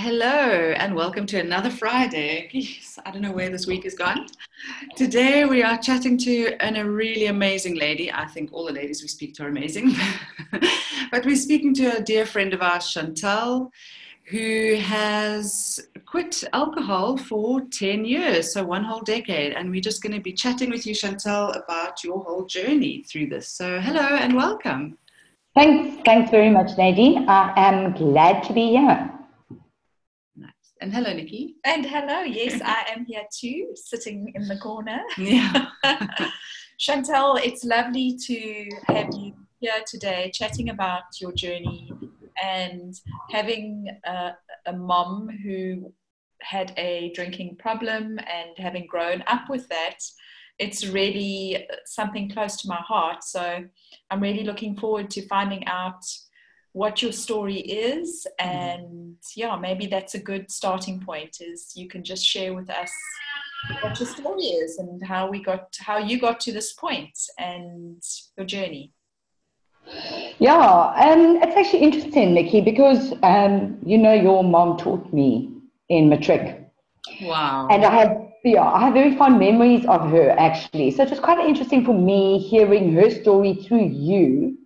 Hello, and welcome to another Friday. I don't know where this week has gone. Today we are chatting to an, a really amazing lady. I think all the ladies we speak to are amazing. but we're speaking to a dear friend of ours, Chantal, who has quit alcohol for 10 years, so one whole decade. And we're just going to be chatting with you, Chantal, about your whole journey through this. So, hello and welcome. Thanks, thanks very much, Nadine. I am glad to be here. And hello, Nikki. And hello, yes, I am here too, sitting in the corner. Yeah. Chantal, it's lovely to have you here today chatting about your journey and having a, a mom who had a drinking problem and having grown up with that. It's really something close to my heart. So I'm really looking forward to finding out what your story is mm-hmm. and yeah maybe that's a good starting point is you can just share with us what your story is and how we got how you got to this point and your journey. Yeah um, it's actually interesting nikki because um, you know your mom taught me in matric. Wow. And i have yeah i have very fond memories of her actually. So it was quite interesting for me hearing her story through you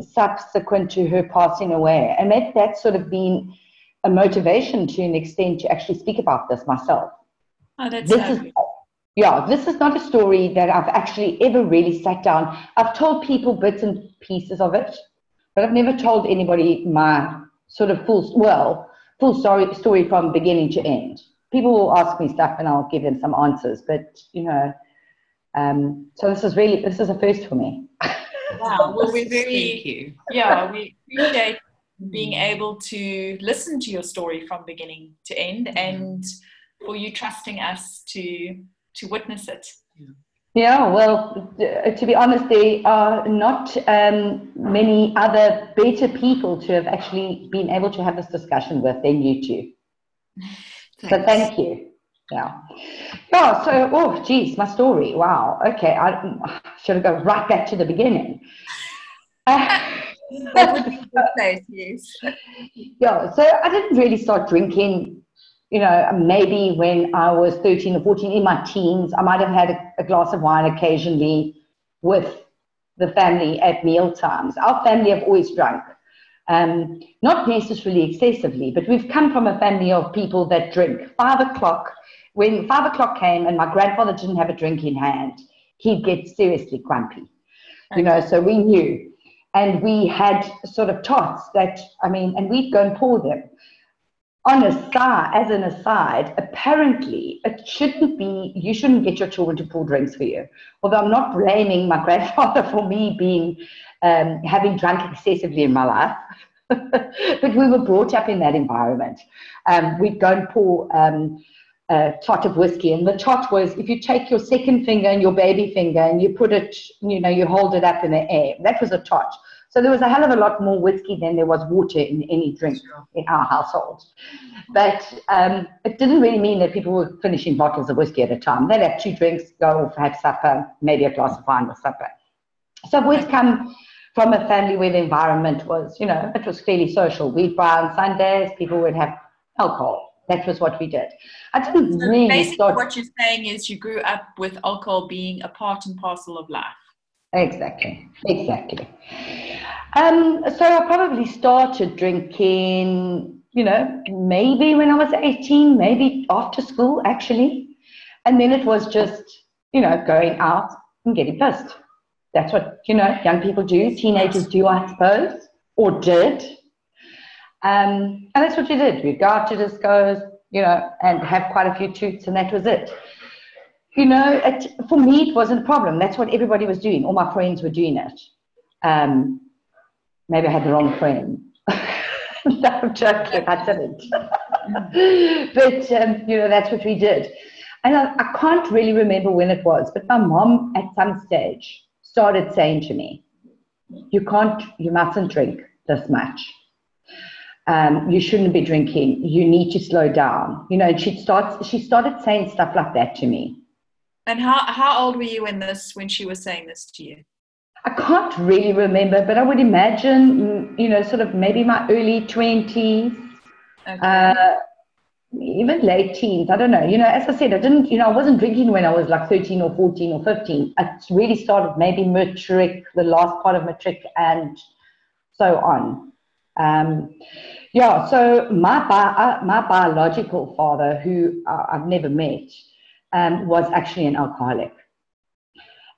subsequent to her passing away. And maybe that's sort of been a motivation to an extent to actually speak about this myself. Oh, that's this is, yeah, this is not a story that I've actually ever really sat down. I've told people bits and pieces of it, but I've never told anybody my sort of full, well, full story, story from beginning to end. People will ask me stuff and I'll give them some answers, but you know, um, so this is really, this is a first for me. Wow. Well, we're very, yeah, we appreciate being able to listen to your story from beginning to end mm-hmm. and for you trusting us to to witness it. Yeah, well, to be honest, there are not um, many other better people to have actually been able to have this discussion with than you two. Thanks. So thank you. Yeah. Yeah. So, oh, geez, my story. Wow. Okay. I should have gone right back to the beginning. that would be a good place, yes. Yeah. So I didn't really start drinking, you know, maybe when I was 13 or 14 in my teens. I might have had a, a glass of wine occasionally with the family at meal times. Our family have always drunk. Um, not necessarily excessively, but we've come from a family of people that drink. Five o'clock when five o'clock came and my grandfather didn't have a drink in hand, he'd get seriously grumpy. Okay. You know, so we knew. And we had sort of tots that, I mean, and we'd go and pour them. On a side, as an aside, apparently it shouldn't be, you shouldn't get your children to pour drinks for you. Although I'm not blaming my grandfather for me being, um, having drunk excessively in my life. but we were brought up in that environment. Um, we'd go and pour um, a tot of whiskey. And the tot was if you take your second finger and your baby finger and you put it, you know, you hold it up in the air. That was a tot. So there was a hell of a lot more whiskey than there was water in any drink in our household. But um, it didn't really mean that people were finishing bottles of whiskey at a time. They'd have two drinks, go off, have supper, maybe a glass of wine with supper. So I've always come from a family where the environment was, you know, it was fairly social. We'd buy on Sundays, people would have alcohol that was what we did. I didn't so really basically start. What you're saying is you grew up with alcohol being a part and parcel of life. Exactly, exactly. Um, so I probably started drinking, you know, maybe when I was 18, maybe after school actually. And then it was just, you know, going out and getting pissed. That's what, you know, young people do, teenagers do, I suppose, or did. Um, and that's what you did. You'd go out to discos, you know, and have quite a few toots, and that was it. You know, it, for me, it wasn't a problem. That's what everybody was doing. All my friends were doing it. Um, maybe I had the wrong friend. no, I'm joking. I didn't. but, um, you know, that's what we did. And I, I can't really remember when it was, but my mom at some stage started saying to me, you can't, you mustn't drink this much um, you shouldn't be drinking. You need to slow down. You know, she starts. She started saying stuff like that to me. And how how old were you in this when she was saying this to you? I can't really remember, but I would imagine, you know, sort of maybe my early twenties. Okay. Uh, even late teens, I don't know. You know, as I said, I didn't, you know, I wasn't drinking when I was like 13 or 14 or 15. I really started maybe matric, the last part of matric, and so on. Um, yeah, so my, bi- uh, my biological father, who uh, I've never met, um, was actually an alcoholic.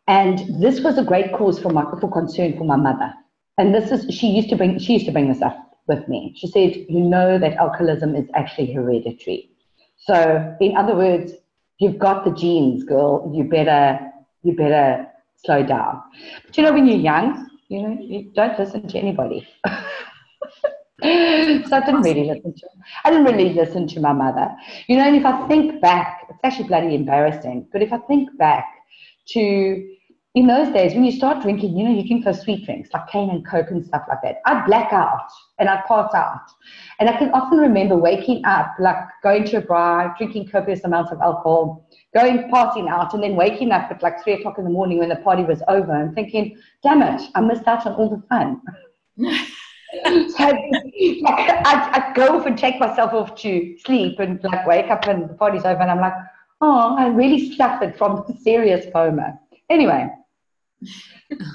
And this was a great cause for, my, for concern for my mother. And this is, she used to bring, she used to bring this up with me. She said, You know that alcoholism is actually hereditary. So, in other words, you've got the genes, girl. You better, you better slow down. But you know, when you're young, you know, you don't listen to anybody. so I didn't really listen to. I didn't really listen to my mother. You know, and if I think back, it's actually bloody embarrassing. But if I think back to in those days, when you start drinking, you know, you drink those sweet drinks like cane and coke and stuff like that. I'd black out and I'd pass out. And I can often remember waking up, like going to a bar, drinking copious amounts of alcohol, going passing out, and then waking up at like three o'clock in the morning when the party was over and thinking, damn it, I missed out on all the fun. so like, I'd, I'd go off and take myself off to sleep and like wake up and the party's over and I'm like, oh, I really suffered from serious coma. Anyway,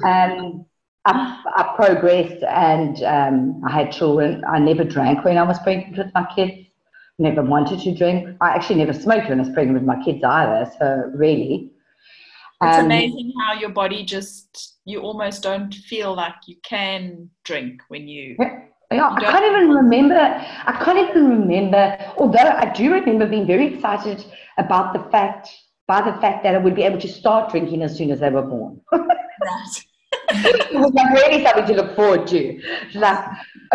um, I, I, progressed and um, I had children. I never drank when I was pregnant with my kids. Never wanted to drink. I actually never smoked when I was pregnant with my kids either. So really, it's um, amazing how your body just you almost don't feel like you can drink when you. Yeah. Yeah, I can't even remember. I can't even remember. Although I do remember being very excited about the fact by the fact that I would be able to start drinking as soon as they were born. right. it was like really something to look forward to. Like,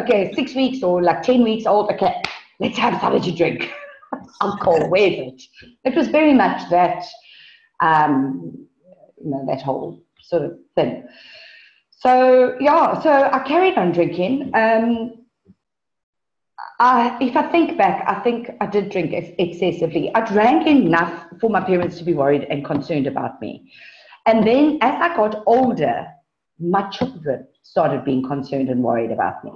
okay, six weeks or like 10 weeks old, okay, let's have something to drink. Alcohol, where's it? It was very much that, um, you know, that whole sort of thing. So, yeah, so I carried on drinking. Um, I, if I think back, I think I did drink ex- excessively. I drank enough for my parents to be worried and concerned about me. And then as I got older, my children started being concerned and worried about me.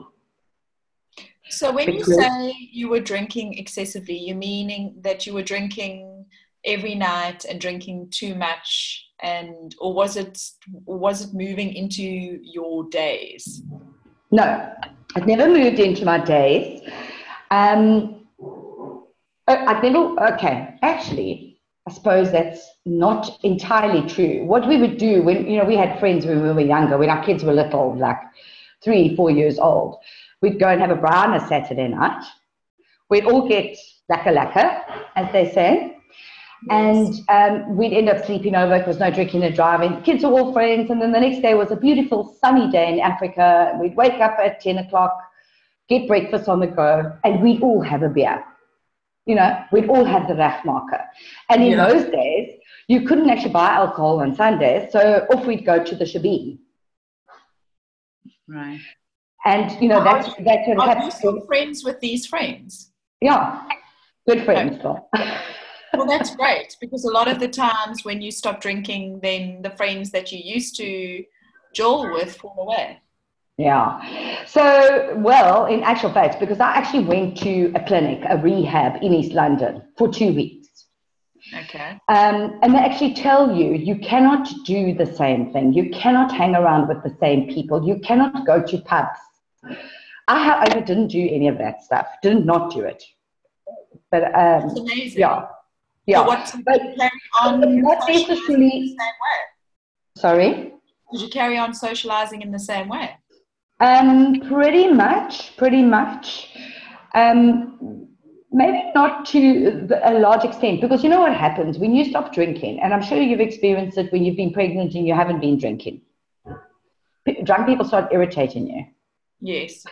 So when because, you say you were drinking excessively, you're meaning that you were drinking every night and drinking too much and or was it was it moving into your days? No. It never moved into my days. Um, oh, I never, okay, actually, I suppose that's not entirely true. What we would do when, you know, we had friends when we were younger, when our kids were little, like three, four years old, we'd go and have a braai a Saturday night. We'd all get laka laka, as they say. And um, we'd end up sleeping over because no drinking and driving. Kids were all friends. And then the next day was a beautiful sunny day in Africa. We'd wake up at 10 o'clock get breakfast on the go, and we'd all have a beer. You know, we'd all have the regmaker. And in yeah. those days, you couldn't actually buy alcohol on Sundays, so off we'd go to the Shebeen. Right. And you know that's that's what Are you still friends with these friends? Yeah, good friends. Okay. well, that's great because a lot of the times when you stop drinking, then the friends that you used to joel with fall away. Yeah. So, well, in actual fact, because I actually went to a clinic, a rehab in East London for two weeks. Okay. Um, and they actually tell you you cannot do the same thing. You cannot hang around with the same people. You cannot go to pubs. I, however, didn't do any of that stuff. Did not do it. But um, That's amazing. Yeah. Yeah. So what, but carry on not necessarily. Sorry. Did you carry on socializing in the same way? Um, pretty much, pretty much. Um, maybe not to a large extent, because you know what happens when you stop drinking, and I'm sure you've experienced it when you've been pregnant and you haven't been drinking. Drunk people start irritating you. Yes.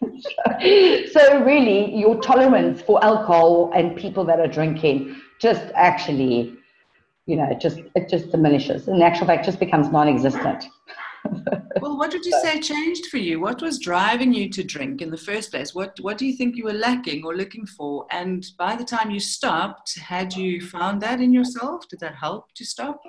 so really, your tolerance for alcohol and people that are drinking just actually, you know, just it just diminishes. In actual fact, just becomes non-existent well, what would you say changed for you? What was driving you to drink in the first place? What What do you think you were lacking or looking for? And by the time you stopped, had you found that in yourself? Did that help to stop?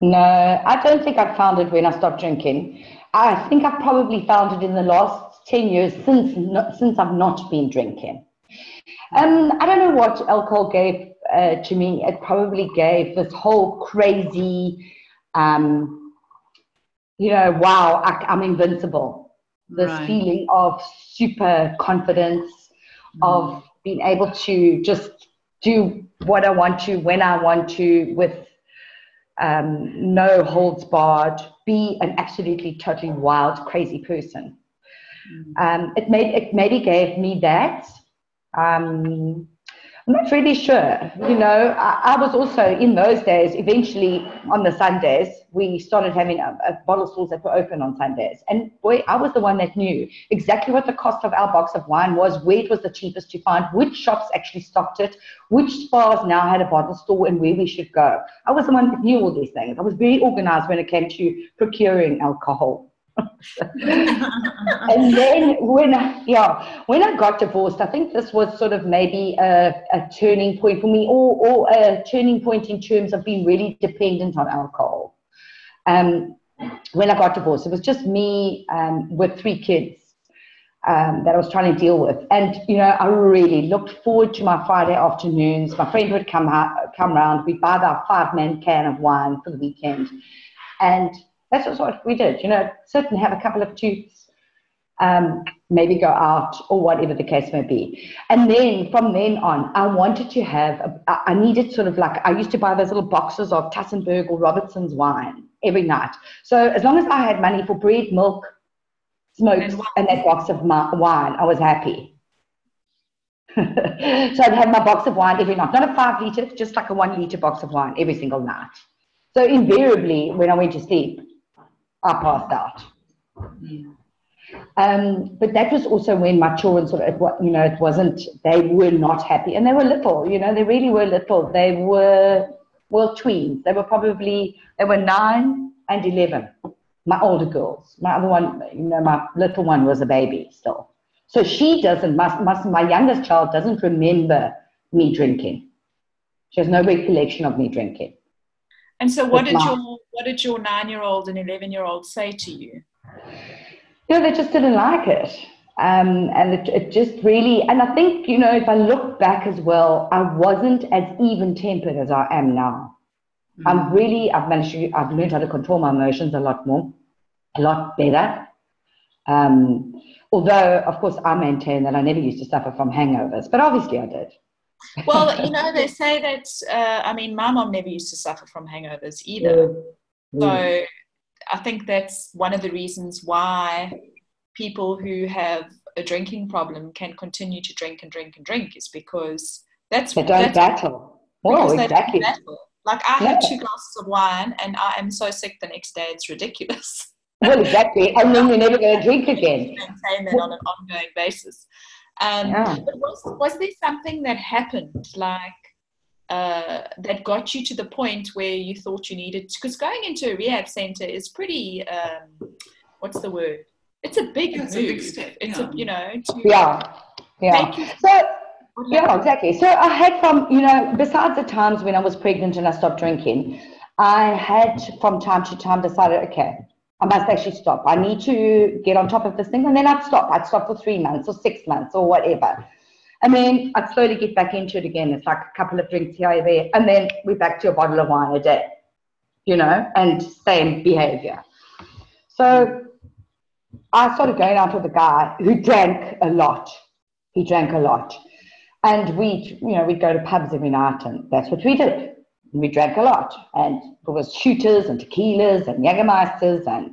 No, I don't think I found it when I stopped drinking. I think I probably found it in the last ten years since since I've not been drinking. Um, I don't know what alcohol gave uh, to me. It probably gave this whole crazy, um, you know, wow, I, am invincible. This right. feeling of super confidence, mm. of being able to just do what I want to when I want to with um, no holds barred, be an absolutely totally wild, crazy person. Mm. Um, it made it maybe gave me that. Um, I'm not really sure. You know, I, I, was also in those days, eventually on the Sundays, we started having a, a bottle stores that were open on Sundays. And boy, I was the one that knew exactly what the cost of our box of wine was, where it was the cheapest to find, which shops actually stocked it, which Spars now had a bottle store, and where we should go. I was the one that knew all these things. I was very organized when it came to procuring alcohol. And then when I, yeah, when I got divorced, I think this was sort of maybe a, a turning point for me, or, or a turning point in terms of being really dependent on alcohol. Um, when I got divorced, it was just me um, with three kids um, that I was trying to deal with. And, you know, I really looked forward to my Friday afternoons. My friend would come, ha- come round. We'd buy our five man can of wine for the weekend. And that's what we did, you know, sit and have a couple of tooths, um, maybe go out or whatever the case may be. And then from then on, I wanted to have, a, I needed sort of like, I used to buy those little boxes of Tassenberg or Robertson's wine every night. So as long as I had money for bread, milk, smokes, and that box of wine, I was happy. so I'd have my box of wine every night, not a five liter, just like a one liter box of wine every single night. So invariably, when I went to sleep, I passed out. Um, but that was also when my children sort of, you know, it wasn't, they were not happy. And they were little, you know, they really were little. They were, well, tweens. They were probably, they were nine and 11, my older girls. My other one, you know, my little one was a baby still. So she doesn't, my, my, my youngest child doesn't remember me drinking. She has no recollection of me drinking. And so, what did your what did your nine year old and eleven year old say to you? Know, they just didn't like it. Um, and it, it, just really, and I think, you know, if I look back as well, I wasn't as even tempered as I am now. Mm-hmm. I'm really, I've managed to, I've learned how to control my emotions a lot more, a lot better. Um, although, of course, I maintain that I never used to suffer from hangovers, but obviously I did well, you know, they say that, uh, I mean, my mom never used to suffer from hangovers either. Yeah. So I think that's one of the reasons why people who have a drinking problem can continue to drink and drink and drink is because that's they don't that's, battle. Oh, exactly. Battle. Like I yeah. have two glasses of wine and I am so sick the next day it's ridiculous. Well, exactly, and then you're never going to drink again. Maintain that on an ongoing basis. Um, yeah. Was, was there something that happened, like uh, that got you to the point where you thought you needed? Because going into a rehab center is pretty. Um, what's the word? It's a big it's move. A big step. It's yeah. a you know. To yeah. Yeah. So. Yeah, exactly. So I had from, you know, besides the times when I was pregnant and I stopped drinking, I had from time to time decided, okay, I must actually stop. I need to get on top of this thing. And then I'd stop. I'd stop for three months or six months or whatever. And then I'd slowly get back into it again. It's like a couple of drinks here or there. And then we're back to a bottle of wine a day, you know, and same behavior. So I started going out with a guy who drank a lot. He drank a lot. And we, you know, we'd go to pubs every night and that's what we did we drank a lot, and it was shooters and tequilas and Jägermeisters and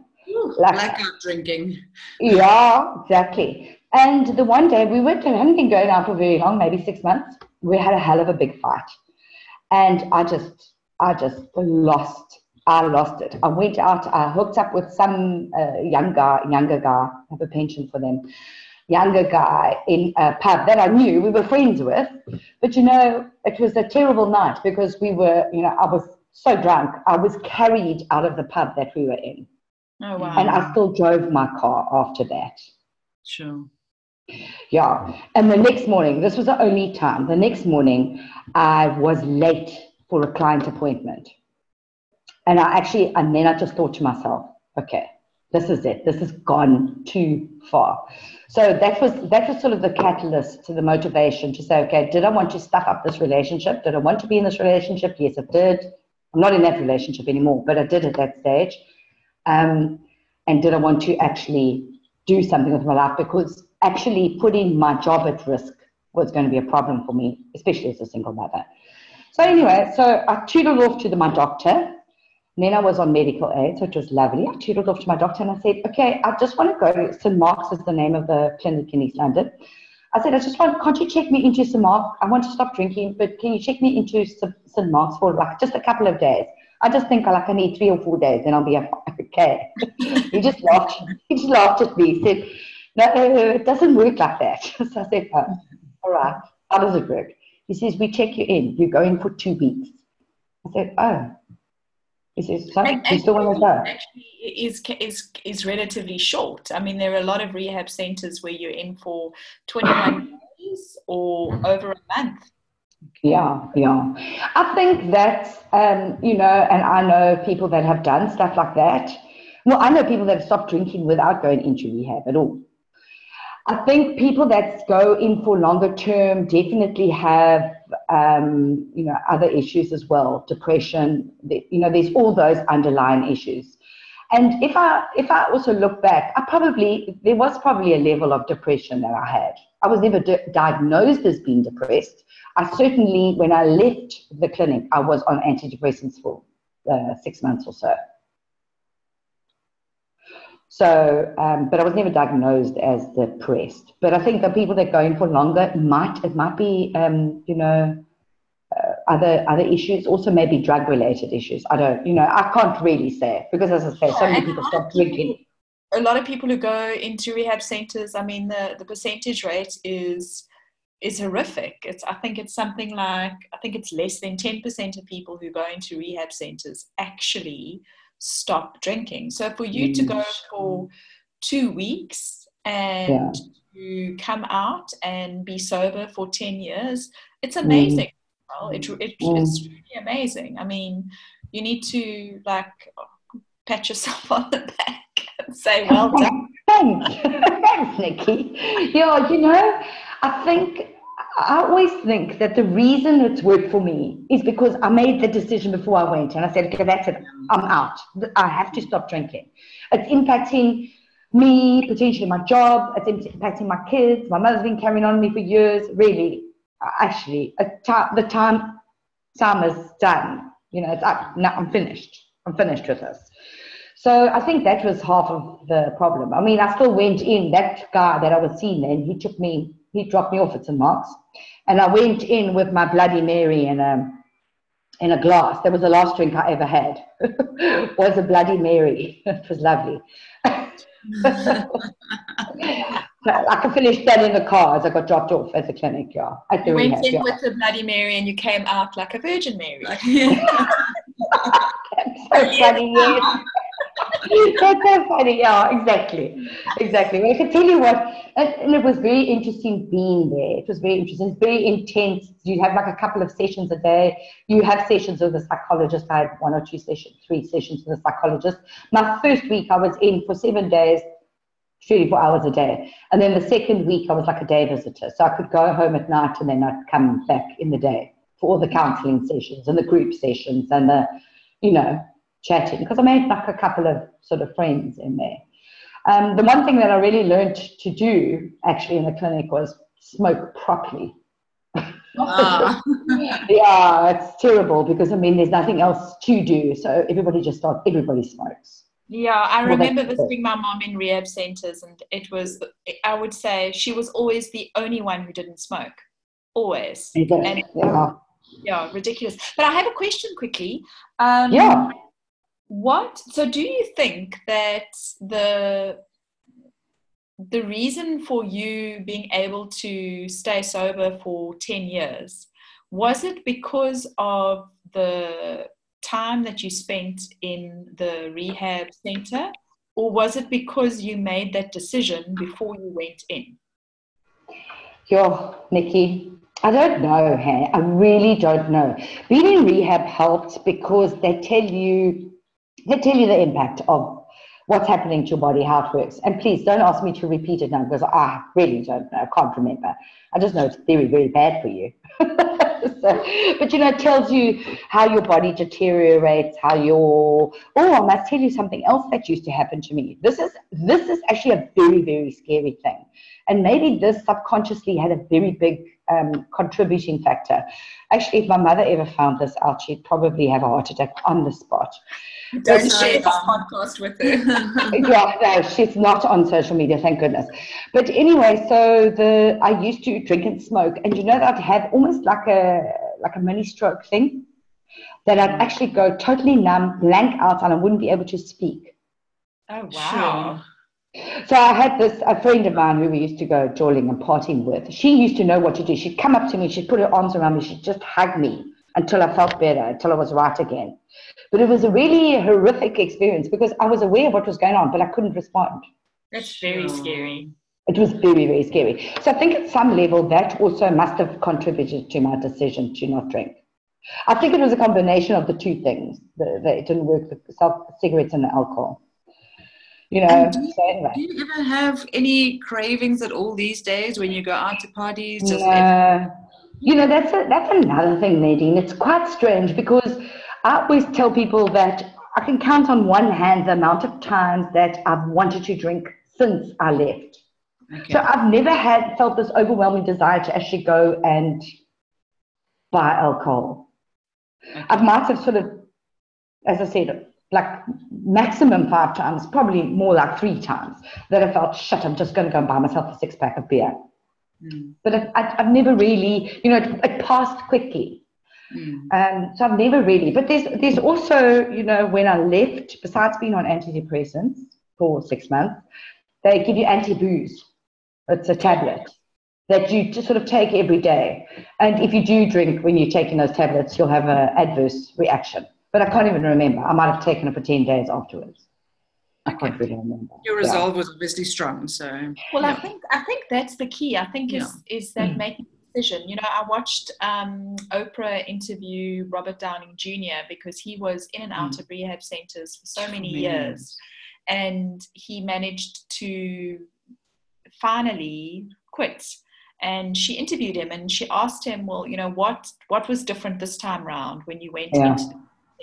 blackout drinking. Yeah, exactly. And the one day we went and hadn't been going out for very long, maybe six months. We had a hell of a big fight, and I just, I just lost. I lost it. I went out. I hooked up with some uh, young guy, younger guy. I have a pension for them younger guy in uh, a pub that I knew we were friends with. But you know, it was a terrible night because we were, you know, I was so drunk. I was carried out of the pub that we were in. Oh, wow. And I still drove my car after that. Sure. Yeah. And the next morning, this was the only time, the next morning, I was late for a client appointment. And I actually, and then I just thought to myself, okay, this is it. This has gone too far. So that was that was sort of the catalyst to the motivation to say, okay, did I want to stuff up this relationship? Did I want to be in this relationship? Yes, I did. I'm not in that relationship anymore, but I did at that stage. Um, and did I want to actually do something with my life? Because actually putting my job at risk was going to be a problem for me, especially as a single mother. So anyway, so I tutored off to the, my doctor and then I was on medical aid, so it was lovely. I tutored off to my doctor and I said, okay, I just want to go. St. Mark's is the name of the clinic in East London. I said, I just want, can't you check me into St. Mark's? I want to stop drinking, but can you check me into St. Mark's for like just a couple of days? I just think like I need three or four days, then I'll be okay. he just laughed. He just laughed at me. He said, no, it doesn't work like that. so I said, oh, all right, how does it work? He says, we check you in. You go in for two weeks. I said, oh, is it still want to go? Actually, is is is relatively short. I mean, there are a lot of rehab centres where you're in for 21 days or over a month. Yeah, yeah. I think that's um, you know, and I know people that have done stuff like that. Well, I know people that have stopped drinking without going into rehab at all. I think people that go in for longer term definitely have, um, you know, other issues as well, depression. You know, there's all those underlying issues. And if I if I also look back, I probably there was probably a level of depression that I had. I was never di- diagnosed as being depressed. I certainly, when I left the clinic, I was on antidepressants for uh, six months or so. So, um, but I was never diagnosed as depressed. But I think the people that go in for longer might it might be, um, you know, uh, other other issues. Also, maybe drug related issues. I don't, you know, I can't really say because, as I say, so many people stop drinking. A lot of people who go into rehab centers. I mean, the the percentage rate is is horrific. It's I think it's something like I think it's less than ten percent of people who go into rehab centers actually stop drinking. So for you to go for two weeks and yeah. to come out and be sober for 10 years, it's amazing. Mm. It, it, mm. It's really amazing. I mean, you need to like pat yourself on the back and say, well done. Thanks, Thanks Nikki. Yeah, you know, I think I always think that the reason it's worked for me is because I made the decision before I went and I said, okay, that's it. I'm out. I have to stop drinking. It's impacting me, potentially my job. It's impacting my kids. My mother's been carrying on me for years. Really, actually, the time, time is done. You know, it's up. Now I'm finished. I'm finished with this. So I think that was half of the problem. I mean, I still went in. That guy that I was seeing then, he took me he dropped me off at St. Mark's. And I went in with my Bloody Mary in a, in a glass. That was the last drink I ever had. was a Bloody Mary. it was lovely. I can finish that in the car as I got dropped off at the clinic. Yeah, at the you went in yeah. with the Bloody Mary and you came out like a Virgin Mary. so funny. That's so funny. Yeah, exactly. Exactly. Well, I can tell you what, and it was very interesting being there. It was very interesting. It's very intense. You have like a couple of sessions a day. You have sessions with a psychologist. I had one or two sessions, three sessions with a psychologist. My first week, I was in for seven days, 24 hours a day. And then the second week, I was like a day visitor. So I could go home at night and then I'd come back in the day for all the counseling sessions and the group sessions and the, you know, chatting because I made like a couple of sort of friends in there. Um, the one thing that I really learned to do actually in the clinic was smoke properly. Ah. yeah, it's terrible because I mean, there's nothing else to do. So everybody just starts, everybody smokes. Yeah, I remember visiting my mom in rehab centers, and it was, I would say, she was always the only one who didn't smoke. Always. And, yeah. yeah, ridiculous. But I have a question quickly. Um, yeah what so do you think that the the reason for you being able to stay sober for 10 years was it because of the time that you spent in the rehab center or was it because you made that decision before you went in Yo, Nikki, I don't know? I really don't know. Being in rehab helped because they tell you they tell you the impact of what's happening to your body, how it works. And please don't ask me to repeat it now because I really don't know. I can't remember. I just know it's very, very bad for you. so, but you know, it tells you how your body deteriorates, how your oh, I must tell you something else that used to happen to me. This is this is actually a very, very scary thing. And maybe this subconsciously had a very big um, contributing factor. Actually, if my mother ever found this out, she'd probably have a heart attack on the spot. Don't share this podcast with her. yeah, no, she's not on social media, thank goodness. But anyway, so the I used to drink and smoke, and you know that I'd have almost like a like a mini stroke thing, that I'd actually go totally numb, blank out, and I wouldn't be able to speak. Oh wow. Sure. So I had this a friend of mine who we used to go jawling and partying with. She used to know what to do. She'd come up to me, she'd put her arms around me, she'd just hug me until I felt better, until I was right again. But it was a really horrific experience because I was aware of what was going on, but I couldn't respond. That's very hmm. scary. It was very, very scary. So I think at some level that also must have contributed to my decision to not drink. I think it was a combination of the two things. that it didn't work, the cigarettes and the alcohol you know. Do you, anyway. do you, ever have any cravings at all these days when you go out to parties? Just yeah. You know, that's a, that's another thing, Nadine. It's quite strange because I always tell people that I can count on one hand the amount of times that I've wanted to drink since I left. Okay. So I've never had felt this overwhelming desire to actually go and buy alcohol. Okay. I might have sort of, as I said, like maximum five times, probably more like three times, that I felt, shit, I'm just going to go and buy myself a six pack of beer. Mm. But I, have never really, you know, it, it passed quickly. Mm. Um, so I've never really, but there's, there's also, you know, when I left, besides being on antidepressants for six months, they give you anti booze. It's a tablet that you just sort of take every day. And if you do drink when you're taking those tablets, you'll have an adverse reaction but I can't even remember. I might have taken it for 10 days afterwards. I can't really remember. Your resolve yeah. was obviously strong, so. Well, yeah. I think I think that's the key. I think is yeah. is that mm. making a decision. You know, I watched um, Oprah interview Robert Downey Jr. because he was in and out mm. of rehab centers for so many years, and he managed to finally quit and she interviewed him and she asked him well you know what what was different this time round when you went yeah. into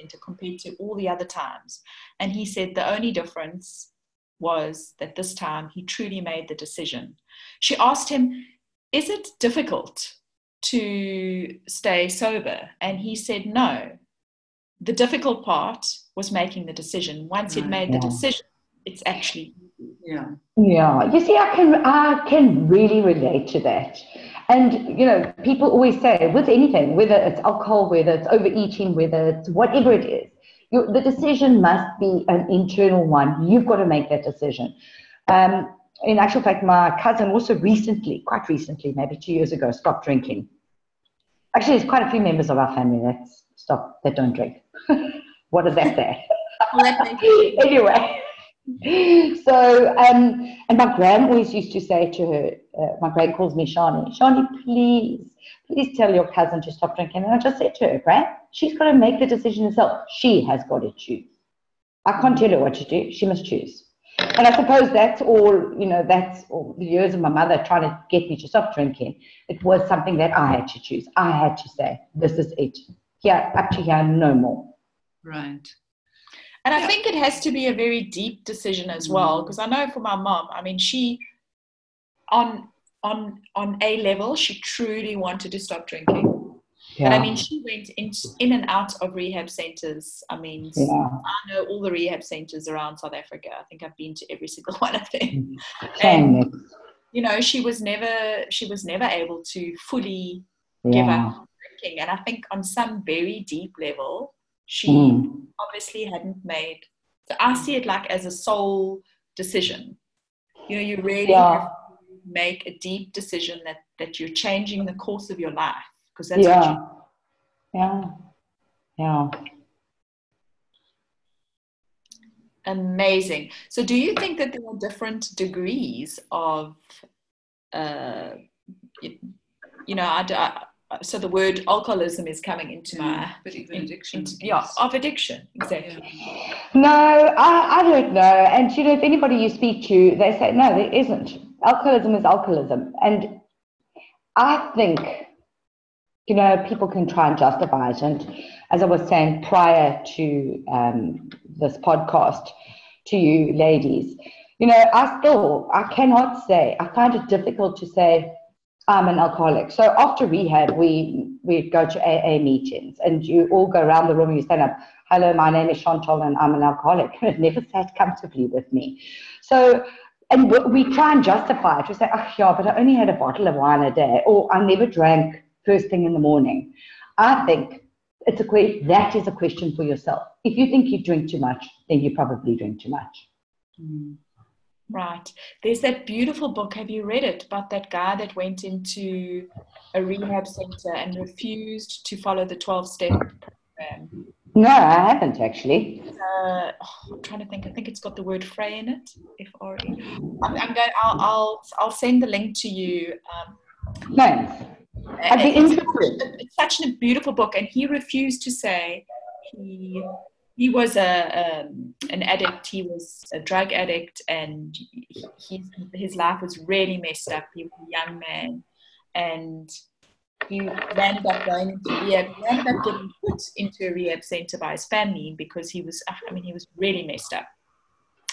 center compared to all the other times. And he said the only difference was that this time he truly made the decision. She asked him, Is it difficult to stay sober? And he said, No. The difficult part was making the decision. Once he'd made yeah. the decision, it's actually yeah yeah you see i can i can really relate to that and, you know, people always say with anything, whether it's alcohol, whether it's overeating, whether it's whatever it is, you, the decision must be an internal one. You've got to make that decision. Um, in actual fact, my cousin also recently, quite recently, maybe two years ago, stopped drinking. Actually, there's quite a few members of our family that stop, that don't drink. what does that say? anyway, so, um, and my gran always used to say to her, uh, my gran calls me Shani, Shani, please, please tell your cousin to stop drinking. And I just said to her, Gran, she's got to make the decision herself. She has got to choose. I can't tell her what to do. She must choose. And I suppose that's all, you know, that's all the years of my mother trying to get me to stop drinking. It was something that I had to choose. I had to say, this is it. Here, up to here, no more. Right. And I think it has to be a very deep decision as well, because. I know for my mom, I mean, she on on on a level, she truly wanted to stop drinking. Yeah. But I mean, she went in, in and out of rehab centers. I mean, yeah. I know all the rehab centers around South Africa. I think I've been to every single one of them. Mm-hmm. And, you know, she was never she was never able to fully yeah. give up drinking. And I think on some very deep level, she mm. obviously hadn't made. So I see it like as a soul decision. You know, you really yeah. have to make a deep decision that that you're changing the course of your life because that's yeah. what you. Yeah. Yeah. Amazing. So, do you think that there are different degrees of, uh, you know, I, so the word alcoholism is coming into Yeah, my but even in- addiction. into- yeah of addiction exactly No, I, I don't know. And you know, if anybody you speak to, they say, no, there isn't. Alcoholism is alcoholism. And I think, you know, people can try and justify it. And as I was saying prior to um, this podcast to you ladies, you know, I still, I cannot say, I find it difficult to say, I'm an alcoholic. So after rehab, we we go to AA meetings, and you all go around the room and you stand up. Hello, my name is Chantal, and I'm an alcoholic. It never sat comfortably with me. So, and we, try and justify it. We say, oh yeah, but I only had a bottle of wine a day, or I never drank first thing in the morning. I think it's a que- that is a question for yourself. If you think you drink too much, then you probably drink too much. Mm. Right. There's that beautiful book. Have you read it about that guy that went into a rehab center and refused to follow the 12 step program? No, I haven't actually. Uh, oh, I'm trying to think. I think it's got the word Frey in it. F R E. I'm, I'm going. I'll, I'll I'll send the link to you. Um, Thanks. I'd be interested. it's such a beautiful book, and he refused to say he he was a um, an addict. He was a drug addict, and he, he, his life was really messed up. He was a young man, and he ended up going into rehab. He ended up getting put into a rehab center by his family because he was. I mean, he was really messed up,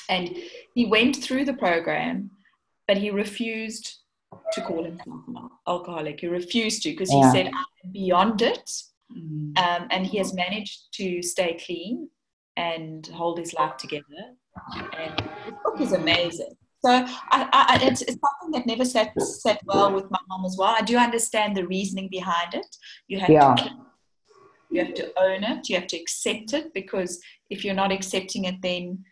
and he went through the program, but he refused to call himself an alcoholic. He refused to because he Yeah. said, "I'm beyond it." Mm. um, and he has managed to stay clean and hold his life together. And his book is amazing. So I, I, it's, it's something that never sat, sat well with my mom as well. I do understand the reasoning behind it. You have Yeah. to you have to own it. You have to accept it because if you're not accepting it, then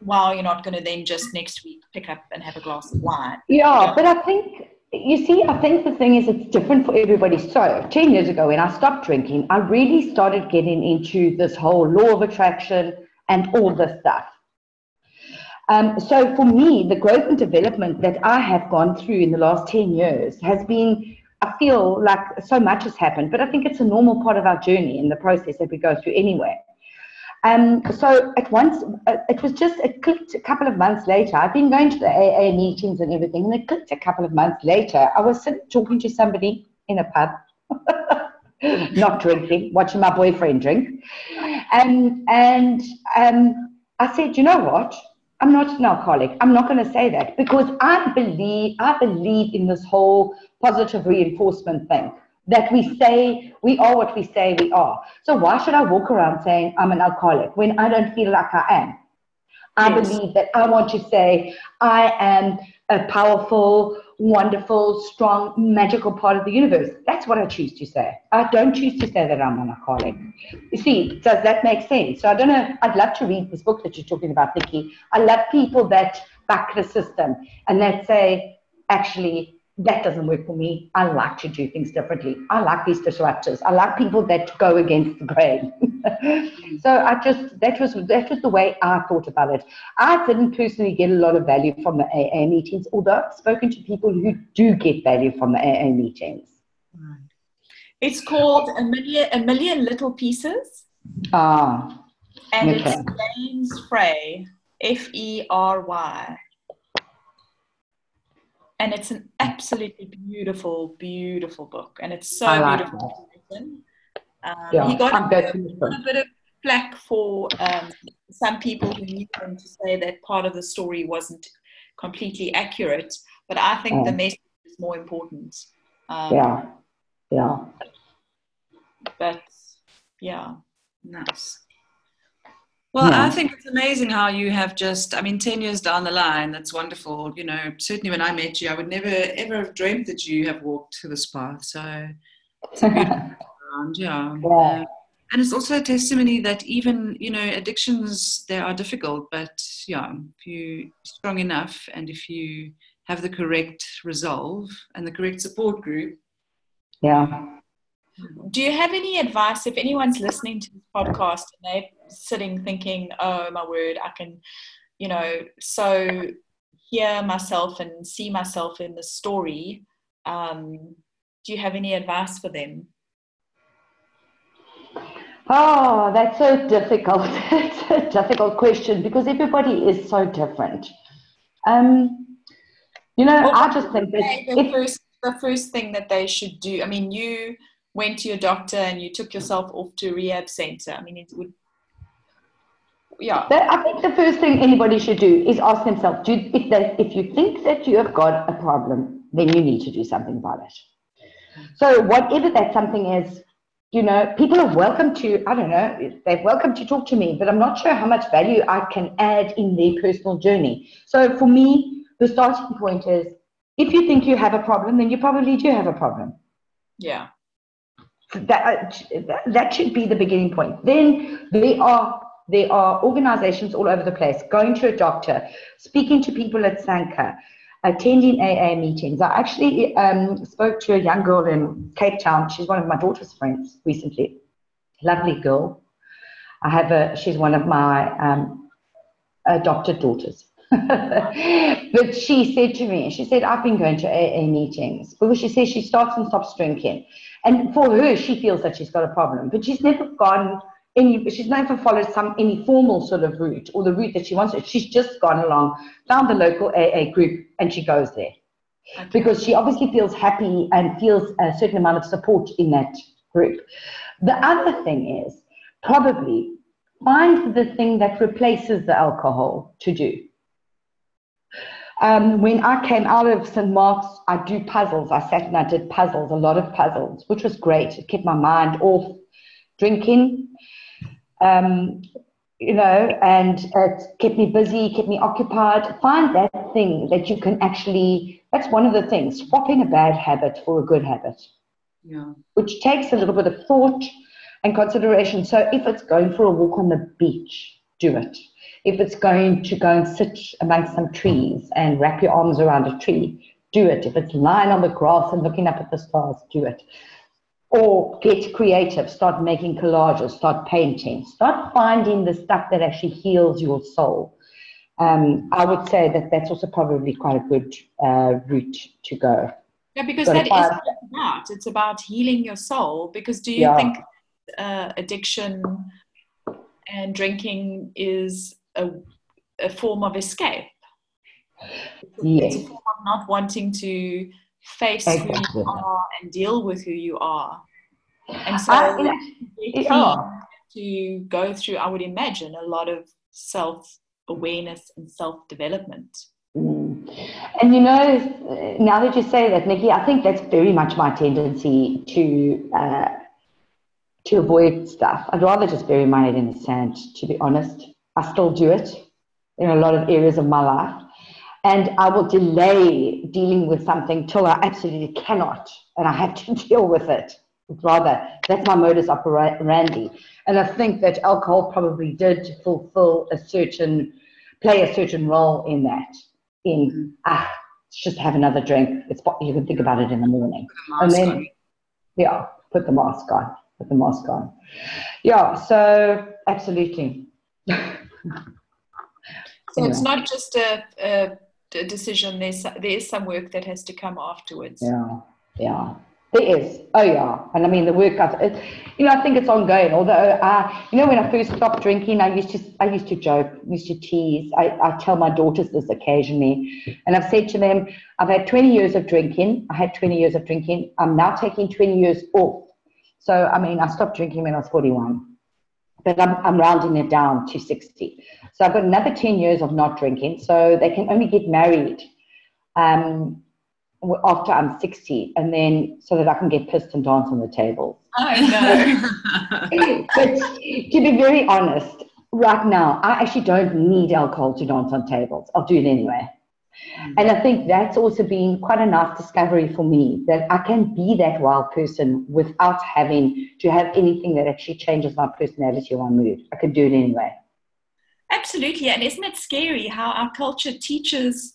well, you're not going to then just next week pick up and have a glass of wine. Yeah, but I think, you see, I think the thing is it's different for everybody. So, 10 years ago, when I stopped drinking, I really started getting into this whole law of attraction and all this stuff. Um, so, for me, the growth and development that I have gone through in the last 10 years has been, I feel like so much has happened, but I think it's a normal part of our journey in the process that we go through anyway. Um, so at once, uh, it was just, it clicked a couple of months later. I've been going to the AA meetings and everything, and it clicked a couple of months later. I was sitting talking to somebody in a pub, not drinking, watching my boyfriend drink. And, and um, I said, you know what? I'm not an alcoholic. I'm not going to say that because I believe, I believe in this whole positive reinforcement thing that we say we are what we say we are. So why should I walk around saying I'm an alcoholic when I don't feel like I am? I Yes. believe that I want to say I am a powerful, wonderful, strong, magical part of the universe. That's what I choose to say. I don't choose to say that I'm an alcoholic. You see, does that make sense? So I don't know. I'd love to read this book that you're talking about, Nikki. I love people that back the system and that say, actually, that doesn't work for me. I like to do things differently. I like these disruptors. I like people that go against the grain. so I just that was that was the way I thought about it. I didn't personally get a lot of value from the AA meetings, although I've spoken to people who do get value from the AA meetings. It's called A Million, a Million Little Pieces. Ah, and Okay. it's James Frey, F E R Y. And it's an absolutely beautiful, beautiful book, and it's so like beautiful. Um, yeah, he got a, going to listen. got a bit of flack for um, some people who knew him to say that part of the story wasn't completely accurate, but I think the Mm. message is more important. Um, Yeah, yeah. But yeah. Nice. Well, Yeah. I think it's amazing how you have just, I mean, 10 years down the line, that's wonderful. You know, certainly when I met you, I would never ever have dreamt that you have walked to this path. So, around, yeah. Yeah. Uh, and it's also a testimony that even, you know, addictions, they are difficult, but yeah, if you're strong enough and if you have the correct resolve and the correct support group, yeah. Do you have any advice if anyone's listening to this podcast and they're sitting thinking, oh my word, I can, you know, so hear myself and see myself in the story? Um, do you have any advice for them? Oh, that's so difficult. it's a difficult question because everybody is so different. Um, you know, well, I just think that the if, first the first thing that they should do. I mean, you went to your doctor and you took yourself off to a rehab center. I mean, it would. Yeah. I think the first thing anybody should do is ask themselves: do, if they, if you think that you have got a problem, then you need to do something about it. So whatever that something is, you know, people are welcome to, I don't know, they're welcome to talk to me, but I'm not sure how much value I can add in their personal journey. So for me, the starting point is if you think you have a problem, then you probably do have a problem. Yeah. That, that should be the beginning point. Then there are there are organizations all over the place going to a doctor, speaking to people at SANCA, attending AA meetings. I actually um, spoke to a young girl in Cape Town. She's one of my daughter's friends recently. Lovely girl. I have a. She's one of my um, adopted daughters. but she said to me, she said, I've been going to AA meetings because she says she starts and stops drinking. And for her, she feels that she's got a problem, but she's never gone any, she's never followed some any formal sort of route or the route that she wants. She's just gone along, found the local AA group, and she goes there. Okay. Because she obviously feels happy and feels a certain amount of support in that group. The other thing is probably find the thing that replaces the alcohol to do. Um, when I came out of St. Mark's, I do puzzles. I sat and I did puzzles, a lot of puzzles, which was great. It kept my mind off drinking um, you know, and it kept me busy, kept me occupied. Find that thing that you can actually, that's one of the things, swapping a bad habit for a good habit. Yeah. Which takes a little bit of thought and consideration. So if it's going for a walk on the beach, do it. If it's going to go and sit amongst some trees and wrap your arms around a tree, do it. If it's lying on the grass and looking up at the stars, do it or get creative, start making collages, start painting, start finding the stuff that actually heals your soul. Um, I would say that that's also probably quite a good uh, route to go. Yeah, because that is what it's about. It's about healing your soul. Because do you yeah. think uh, addiction and drinking is a, a form of escape? Yes. It's a form of not wanting to face exactly. who you are and deal with who you are. And so uh, yeah. to go through, I would imagine, a lot of self awareness and self development. Mm. And you know, now that you say that, Nikki, I think that's very much my tendency to uh, to avoid stuff. I'd rather just bury my head in the sand, to be honest. I still do it in a lot of areas of my life and I will delay dealing with something till I absolutely cannot, and I have to deal with it. Rather, that's my modus operandi. And I think that alcohol probably did fulfill a certain, play a certain role in that. In mm-hmm. ah, just have another drink. It's you can think about it in the morning, and then yeah, put the mask on. Put the mask on. Yeah. So absolutely. so anyway. it's not just a, a decision, there's there is some work that has to come afterwards. Yeah, yeah, there is. Oh yeah, and I mean the work. I've, it, you know, I think it's ongoing. Although, uh, you know, when I first stopped drinking, I used to I used to joke, used to tease. I, I tell my daughters this occasionally, and I've said to them, I've had 20 years of drinking. I had 20 years of drinking. I'm now taking 20 years off. So I mean, I stopped drinking when I was 41 but I'm, I'm rounding it down to 60. So I've got another 10 years of not drinking. So they can only get married um, after I'm 60, and then so that I can get pissed and dance on the tables. I know. but to be very honest, right now, I actually don't need alcohol to dance on tables. I'll do it anyway. Mm. And I think that's also been quite a nice discovery for me that I can be that wild person without having to have anything that actually changes my personality or my mood. I can do it anyway. Absolutely. And isn't it scary how our culture teaches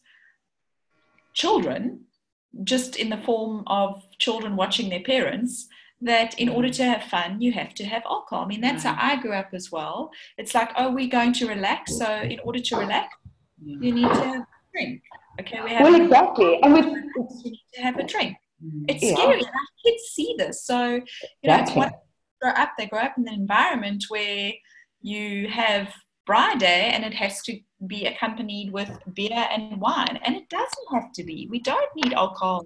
children, just in the form of children watching their parents, that in order to have fun, you have to have alcohol. I mean, that's how mm. I grew up as well. It's like, oh, we're going to relax. So, in order to relax, you need to have drink. Okay, we have well, exactly, and with you need to have a drink. Mm. It's yeah. scary. And kids see this. So, you know, it's what grow up, they grow up in an environment where you have braai day and it has to be accompanied with beer and wine. And it doesn't have to be. We don't need alcohol.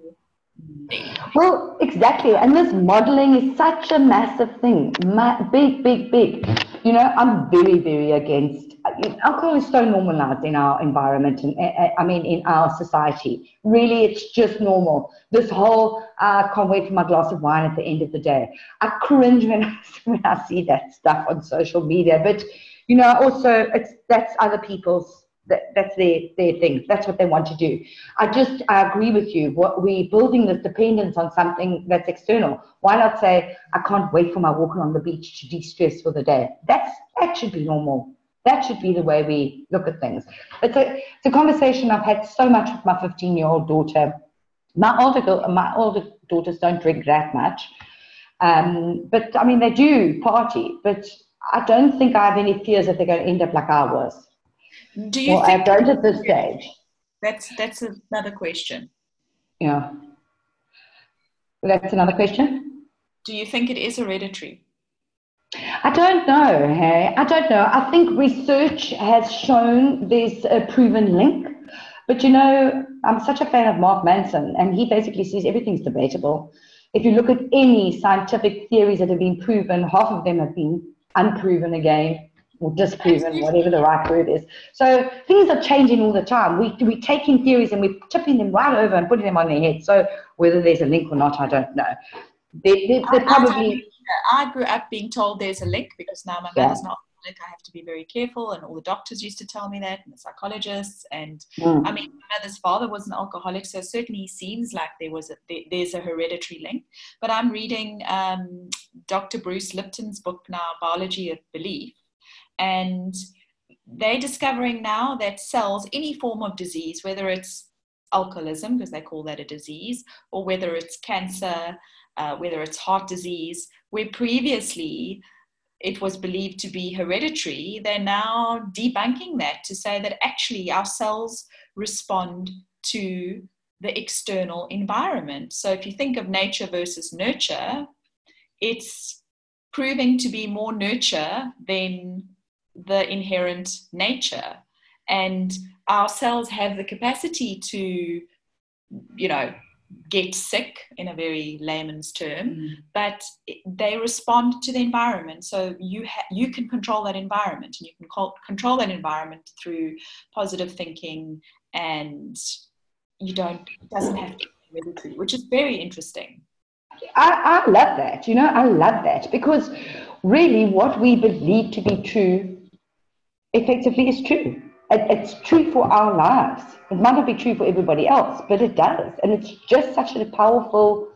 Well, exactly. And this modeling is such a massive thing. Ma- big, big, big. You know, I'm very, very against alcohol is so normalized in our environment and I mean in our society. Really, it's just normal. This whole I uh, can't wait for my glass of wine at the end of the day. I cringe when I, when I see that stuff on social media, but you know, also it's that's other people's that, that's their, their thing. That's what they want to do. I just I agree with you. What we're building this dependence on something that's external. Why not say I can't wait for my walk on the beach to de-stress for the day? That's that should be normal. That should be the way we look at things. It's a, it's a conversation I've had so much with my 15 year old daughter. My older, my older daughters don't drink that much. Um, but I mean, they do party, but I don't think I have any fears that they're going to end up like I was. Do you well, think I don't at this stage. That's, that's another question. Yeah. That's another question. Do you think it is hereditary? I don't know, hey. I don't know. I think research has shown there's a proven link. But you know, I'm such a fan of Mark Manson, and he basically says everything's debatable. If you look at any scientific theories that have been proven, half of them have been unproven again or disproven, whatever the right word is. So things are changing all the time. We, we're taking theories and we're tipping them right over and putting them on their head. So whether there's a link or not, I don't know. They, they, they're probably I grew up being told there's a link because now my mother's not I have to be very careful, and all the doctors used to tell me that, and the psychologists. And mm. I mean, my mother's father was an alcoholic, so certainly seems like there was a there, there's a hereditary link. But I'm reading um, Dr. Bruce Lipton's book now, Biology of Belief, and they're discovering now that cells, any form of disease, whether it's alcoholism because they call that a disease, or whether it's cancer, uh, whether it's heart disease, where previously it was believed to be hereditary, they're now debunking that to say that actually our cells respond to the external environment. So if you think of nature versus nurture, it's proving to be more nurture than the inherent nature. And our cells have the capacity to, you know, get sick in a very layman's term mm. but they respond to the environment so you ha- you can control that environment and you can call- control that environment through positive thinking and you don't it doesn't have to be military which is very interesting I, I love that you know i love that because really what we believe to be true effectively is true it, it's true for our lives. It might not be true for everybody else, but it does. And it's just such a powerful,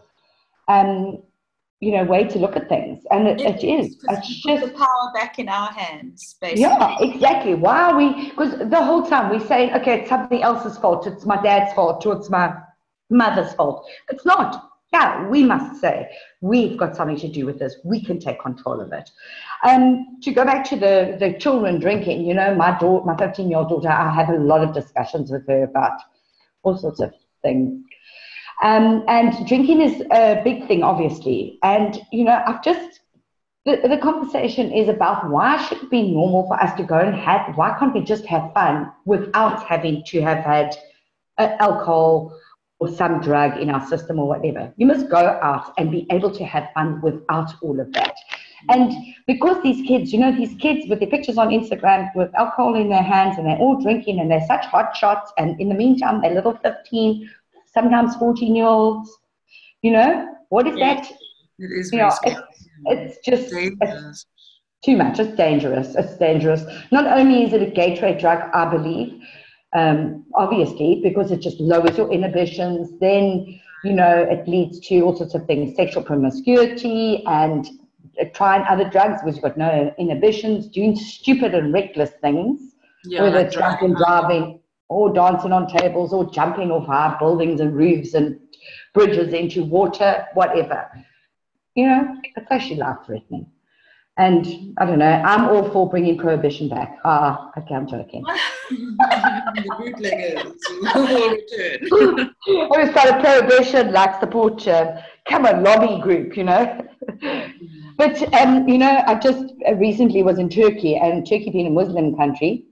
um, you know, way to look at things. And it, it, it is. It's just the power back in our hands, basically. Yeah, exactly. Why are we? Because the whole time we say, okay, it's something else's fault. It's my dad's fault. Or it's my mother's fault. It's not yeah, we must say we've got something to do with this. We can take control of it. Um, to go back to the, the children drinking, you know, my daughter, my 15 year old daughter, I have a lot of discussions with her about all sorts of things. Um, and drinking is a big thing, obviously. And, you know, I've just, the, the conversation is about why should it be normal for us to go and have, why can't we just have fun without having to have had uh, alcohol or some drug in our system or whatever. You must go out and be able to have fun without all of that. And because these kids, you know, these kids with their pictures on Instagram with alcohol in their hands and they're all drinking and they're such hot shots, and in the meantime, they're little 15, sometimes 14 year olds, you know, what is yeah, that? It is you know, it's, it's, just it's too much. It's dangerous. It's dangerous. Not only is it a gateway drug, I believe, um, obviously, because it just lowers your inhibitions. Then, you know, it leads to all sorts of things, sexual promiscuity and uh, trying other drugs because you've got no inhibitions, doing stupid and reckless things, yeah, whether it's driving, driving or dancing on tables or jumping off high buildings and roofs and bridges into water, whatever. You know, it's actually life threatening. And I don't know, I'm all for bringing prohibition back. Ah, okay, I'm joking. the bootleggers will return. We've got a prohibition like support uh, come a lobby group, you know. but um, you know, I just uh, recently was in Turkey, and Turkey being a Muslim country,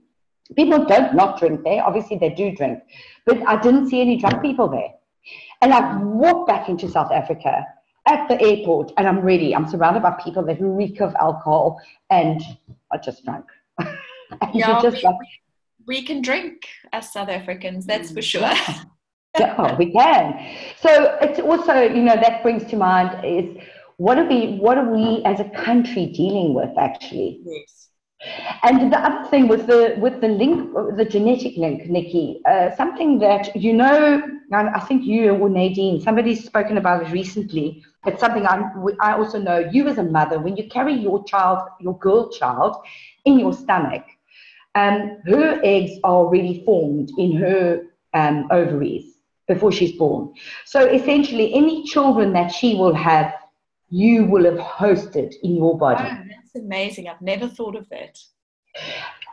people don't not drink there. Obviously, they do drink, but I didn't see any drunk people there. And I walked back into South Africa at the airport, and I'm ready. I'm surrounded by people that reek of alcohol, and I just drunk. and Yeah, just we- like, We can drink as South Africans, that's for sure. yeah, we can. So it's also, you know, that brings to mind is what are we, what are we as a country dealing with actually? Yes. And the other thing with the with the link, the genetic link, Nikki, uh, something that you know, I think you or Nadine, somebody's spoken about it recently. It's something I I also know. You as a mother, when you carry your child, your girl child, in your stomach, um, her eggs are already formed in her um, ovaries before she's born. So essentially, any children that she will have, you will have hosted in your body. Oh, that's amazing. I've never thought of that.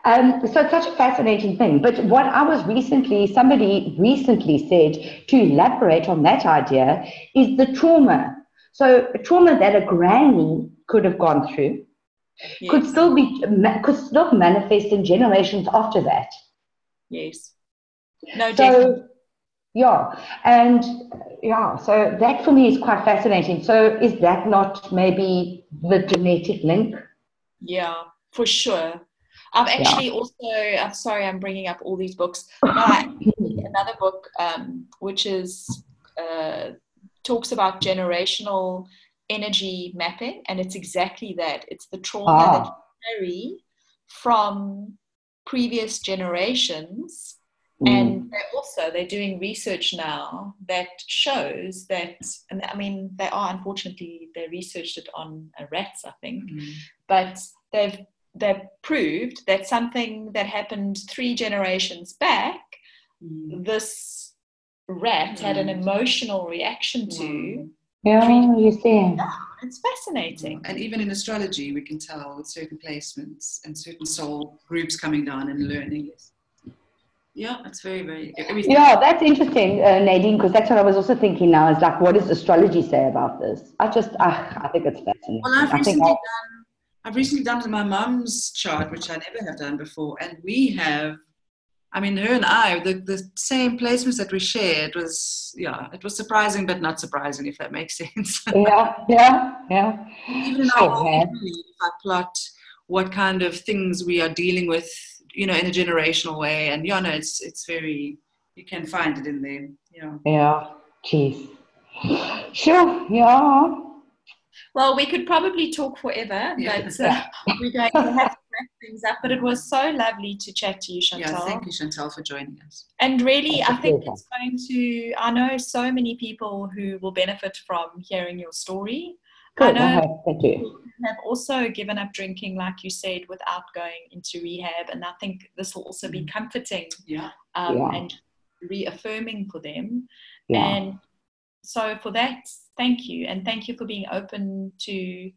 Um, so it's such a fascinating thing. But what I was recently, somebody recently said to elaborate on that idea is the trauma. So a trauma that a granny could have gone through could still be could still manifest in generations after that. yes. No, definitely. So yeah, and yeah, so that for me is quite fascinating. So is that not maybe the genetic link? Yeah, for sure. I've actually also, I'm sorry, I'm bringing up all these books, but another book um, which is uh, talks about generational energy mapping, and it's exactly that. It's the trauma that Ah, you carry from previous generations mm, and they're also they're doing research now that shows that and i mean they are unfortunately they researched it on uh, rats i think Mm. but they've they've proved that something that happened three generations back Mm. this rat had an emotional reaction to Wow. yeah, you see. it's fascinating And even in astrology, we can tell with certain placements and certain soul groups coming down and learning. Yeah, it's very, very. Everything. Yeah, that's interesting, uh, Nadine, because that's what I was also thinking now. Is like, what does astrology say about this? I just, ah, I think it's fascinating. Well, I've I think recently I- done. I've recently done my mum's chart, which I never have done before, and we have. I mean, her and I, the, the same placements that we shared was, yeah, it was surprising, but not surprising, if that makes sense. yeah, yeah, yeah. Even Sure, our own man. family, if I plot what kind of things we are dealing with, you know, in a generational way, and yeah, no, it's it's very. You can find it in there. Yeah. Yeah, jeez. Sure, yeah. Well we could probably talk forever Yeah. but uh, we're going to have to wrap things up but it was so lovely to chat to you chantal Yeah. Thank you, Chantal, for joining us. And really, That's a I think pleasure. it's going to. I know so many people who will benefit from hearing your story. Good, I I know hope they do. people have also given up drinking, like you said, without going into rehab. And I think this will also be comforting Yeah. um, Yeah. and reaffirming for them. Yeah. And so, for that, thank you. And thank you for being open to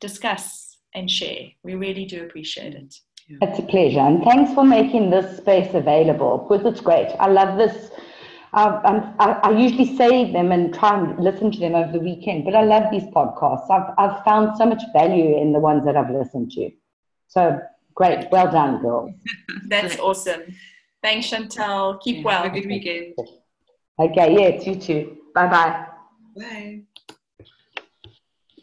discuss and share. We really do appreciate it. It's a pleasure. And thanks for making this space available because it's great. I love this. I, I'm, I, I usually save them and try and listen to them over the weekend, but I love these podcasts. I've, I've found so much value in the ones that I've listened to. So great. Well done, girls. That's awesome. Thanks, Chantal. Keep Yeah, well. Have a good weekend. Okay, yes, you too. 拜拜。拜